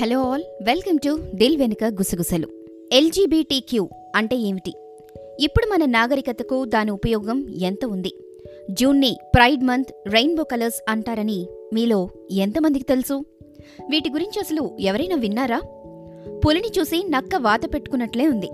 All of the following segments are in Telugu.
హలో ఆల్ వెల్కమ్ టు దిల్ వెనుక గుసగుసలు. ఎల్జీబీటీక్యూ అంటే ఏమిటి? ఇప్పుడు మన నాగరికతకు దాని ఉపయోగం ఎంత ఉంది? జూన్ని ప్రైడ్ మంత్ రెయిన్బో కలర్స్ అంటారని మీలో ఎంతమందికి తెలుసు? వీటి గురించి అసలు ఎవరైనా విన్నారా? పులిని చూసి నక్క వాత పెట్టుకున్నట్లే ఉంది.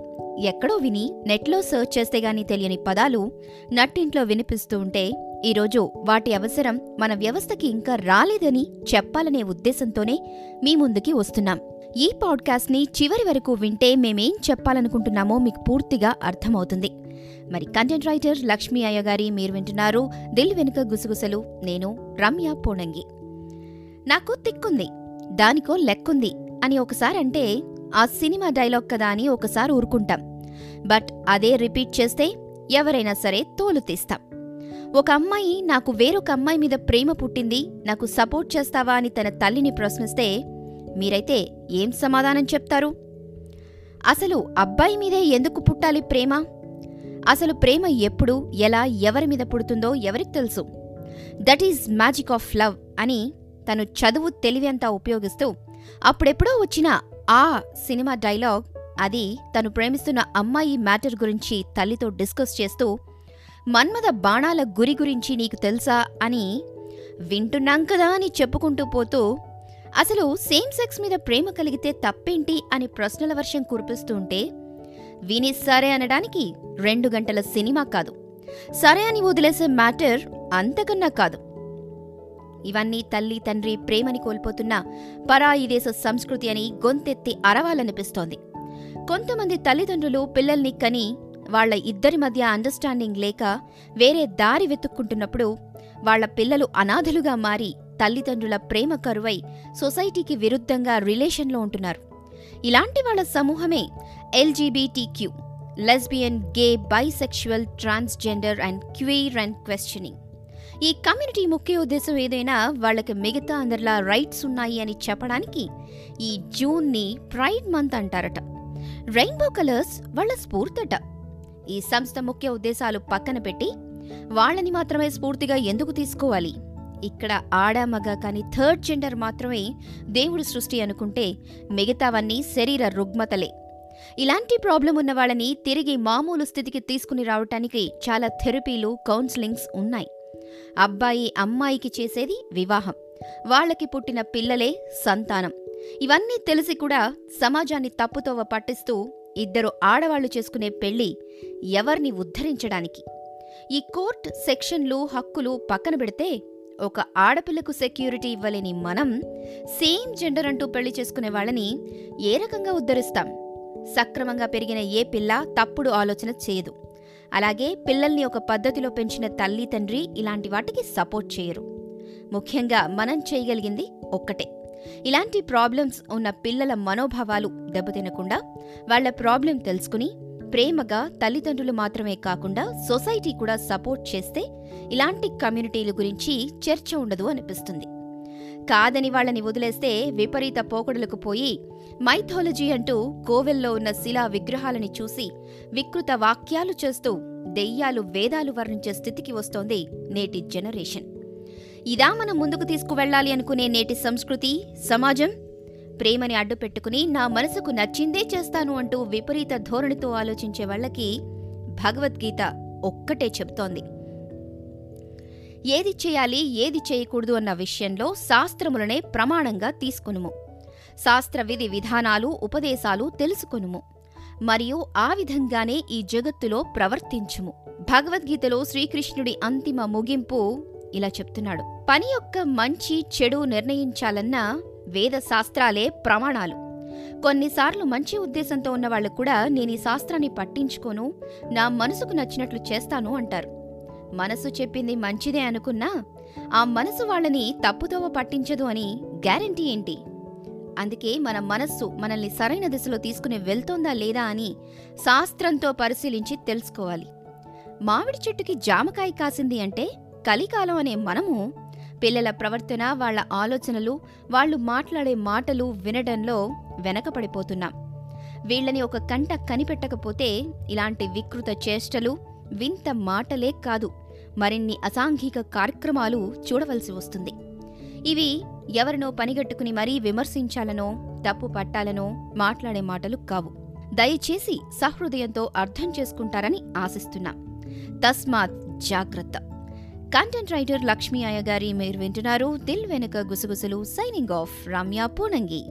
ఎక్కడో విని నెట్లో సర్చ్ చేస్తే గానీ తెలియని పదాలు నట్టింట్లో వినిపిస్తూ ఉంటే ఈరోజు వాటి అవసరం మన వ్యవస్థకి ఇంకా రాలేదని చెప్పాలనే ఉద్దేశంతోనే మీ ముందుకి వస్తున్నాం. ఈ పాడ్కాస్ట్ని చివరి వరకు వింటే మేమేం చెప్పాలనుకుంటున్నామో మీకు పూర్తిగా అర్థమవుతుంది. మరి కంటెంట్ రైటర్ లక్ష్మీ అయ్య గారి మీరు వింటున్నారు దిల్ వెనుక గుసగుసలు నేను రమ్య పోనంగి నాకు తిక్కుంది దానికో లెక్కుంది అని ఒకసారి అంటే ఆ సినిమా డైలాగ్ కదా అని ఒకసారి ఊరుకుంటాం. బట్ అదే రిపీట్ చేస్తే ఎవరైనా సరే తోలు తీస్తాం. ఒక అమ్మాయి నాకు వేరొక అమ్మాయి మీద ప్రేమ పుట్టింది నాకు సపోర్ట్ చేస్తావా అని తన తల్లిని ప్రశ్నిస్తే మీరైతే ఏం సమాధానం చెప్తారు? అసలు అబ్బాయి మీదే ఎందుకు పుట్టాలి ప్రేమ? అసలు ప్రేమ ఎప్పుడు ఎలా ఎవరి మీద పుడుతుందో ఎవరికి తెలుసు? That is magic of love అని తను చదువు తెలివి అంతా ఉపయోగిస్తూ అప్పుడెప్పుడో వచ్చిన ఆ సినిమా డైలాగ్ అది తను ప్రేమిస్తున్న అమ్మాయి మ్యాటర్ గురించి తల్లితో డిస్కస్ చేస్తూ మన్మద బాణాల గురి గురించి నీకు తెలుసా అని వింటున్నాం కదా అని చెప్పుకుంటూ పోతూ అసలు సేమ్ సెక్స్ మీద ప్రేమ కలిగితే తప్పేంటి అని ప్రశ్నల వర్షం కురిపిస్తూ ఉంటే విని సరే అనడానికి రెండు గంటల సినిమా కాదు. సరే అని వదిలేసే మ్యాటర్ అంతకన్నా కాదు. ఇవన్నీ తల్లి తండ్రి ప్రేమని కోల్పోతున్న పరాయి దేశ సంస్కృతి అని గొంతెత్తి అరవాలనిపిస్తోంది. కొంతమంది తల్లిదండ్రులు పిల్లల్ని కని వాళ్ళ ఇద్దరి మధ్య అండర్స్టాండింగ్ లేక వేరే దారి వెతుక్కుంటున్నప్పుడు వాళ్ళ పిల్లలు అనాథలుగా మారి తల్లిదండ్రుల ప్రేమ కరువై సొసైటీకి విరుద్ధంగా రిలేషన్లో ఉంటున్నారు. ఇలాంటి వాళ్ళ సమూహమే LGBTQ lesbian gay bisexual transgender and queer and questioning ఈ కమ్యూనిటీ ముఖ్య ఉద్దేశం ఏదైనా వాళ్ళకి మిగతా అందరిలా రైట్స్ ఉన్నాయి అని చెప్పడానికి ఈ జూన్ని ప్రైడ్ మంత్ అంటారట. రెయిన్బో కలర్స్ వాళ్ళ స్ఫూర్తట. ఈ సంస్థ ముఖ్య ఉద్దేశాలు పక్కన పెట్టి వాళ్ళని మాత్రమే స్ఫూర్తిగా ఎందుకు తీసుకోవాలి? ఇక్కడ ఆడ మగ కానీ థర్డ్ జెండర్ మాత్రమే దేవుడి సృష్టి అనుకుంటే మిగతావన్నీ శరీర రుగ్మతలే. ఇలాంటి ప్రాబ్లం ఉన్న వాళ్ళని తిరిగి మామూలు స్థితికి తీసుకుని రావటానికి చాలా థెరపీలు కౌన్సిలింగ్స్ ఉన్నాయి. అబ్బాయి అమ్మాయికి చేసేది వివాహం. వాళ్ళకి పుట్టిన పిల్లలే సంతానం. ఇవన్నీ తెలిసి కూడా సమాజాన్ని తప్పుతోవ పట్టిస్తూ ఇద్దరు ఆడవాళ్ళు చేసుకునే పెళ్ళి ఎవర్ని ఉద్ధరించడానికి? ఈ కోర్ట్ సెక్షన్లు హక్కులు పక్కన పెడితే ఒక ఆడపిల్లకు సెక్యూరిటీ ఇవ్వలేని మనం సేమ్ జెండర్ అంటూ పెళ్ళి చేసుకునే వాళ్ళని ఏ రకంగా ఉద్ధరిస్తాం? సక్రమంగా పెరిగిన ఏ పిల్ల తప్పుడు ఆలోచన చేయదు. అలాగే పిల్లల్ని ఒక పద్ధతిలో పెంచిన తల్లి తండ్రి ఇలాంటి వాటికి సపోర్ట్ చేయరు. ముఖ్యంగా మనం చేయగలిగింది ఒక్కటే. ఇలాంటి ప్రాబ్లమ్స్ ఉన్న పిల్లల మనోభావాలు దెబ్బతినకుండా వాళ్ళ ప్రాబ్లం తెలుసుకుని ప్రేమగా తల్లిదండ్రులు మాత్రమే కాకుండా సొసైటీ కూడా సపోర్ట్ చేస్తే ఇలాంటి కమ్యూనిటీల గురించి చర్చ ఉండదు అనిపిస్తుంది. కాదని వాళ్ళని వదిలేస్తే విపరీత పోకడలకు పోయి మైథాలజీ అంటూ కోవెల్లో ఉన్న శిలా విగ్రహాలని చూసి వికృత వాక్యాలు చేస్తూ దెయ్యాలు వేదాలు వర్ణించే స్థితికి వస్తోంది నేటి జనరేషన్. ఇదా మనం ముందుకు తీసుకువెళ్ళాలి అనుకునే నేటి సంస్కృతి సమాజం? ప్రేమని అడ్డు పెట్టుకుని నా మనసుకు నచ్చిందే చేస్తాను అంటూ విపరీత ధోరణితో ఆలోచించే వాళ్ళకి భగవద్గీత ఒక్కటే చెప్తోంది. ఏది చేయాలి ఏది చేయకూడదు అన్న విషయంలో శాస్త్రములనే ప్రమాణంగా తీసుకునుము. శాస్త్ర విధి విధానాలు ఉపదేశాలు తెలుసుకునుము. మరియు ఆ విధంగానే ఈ జగత్తులో ప్రవర్తించుము. భగవద్గీతలో శ్రీకృష్ణుడి అంతిమ ముగింపు ఇలా చెప్తున్నాడు. పని యొక్క మంచి చెడు నిర్ణయించాలన్న వేద శాస్త్రాలే ప్రమాణాలు. కొన్నిసార్లు మంచి ఉద్దేశంతో ఉన్నవాళ్ళు కూడా నేను ఈ శాస్త్రాన్ని పట్టించుకోను నా మనసుకు నచ్చినట్లు చేస్తాను అంటారు. మనసు చెప్పింది మంచిదే అనుకున్నా ఆ మనసు వాళ్ళని తప్పుదోవ పట్టించదు అని గ్యారంటీ ఏంటి? అందుకే మన మనస్సు మనల్ని సరైన దిశలో తీసుకుని వెళ్తోందా లేదా అని శాస్త్రంతో పరిశీలించి తెలుసుకోవాలి. మామిడి చెట్టుకి జామకాయ కాసింది అంటే కలికాలం అనే మనము పిల్లల ప్రవర్తన వాళ్ళ ఆలోచనలు వాళ్ళు మాట్లాడే మాటలు వినడంలో వెనకపడిపోతున్నాం. వీళ్ళని ఒక కంట కనిపెట్టకపోతే ఇలాంటి వికృత చేష్టలు వింత మాటలే కాదు. మరిన్ని అసాంఘిక కార్యక్రమాలు చూడవలసి వస్తుంది. ఇవి ఎవరినో పనిగట్టుకుని మరీ విమర్శించాలనో తప్పు పట్టాలనో మాట్లాడే మాటలు కావు. దయచేసి సహృదయంతో అర్థం చేసుకుంటారని ఆశిస్తున్నాం. తస్మాత్ జాగ్రత్త. కంటెంట్ రైటర్ లక్ష్మీ అయ్య గారి మీరు వింటున్నారు. దిల్ వెనుక గుసగుసలు సైనింగ్ ఆఫ్ రమ్య పూనంగి.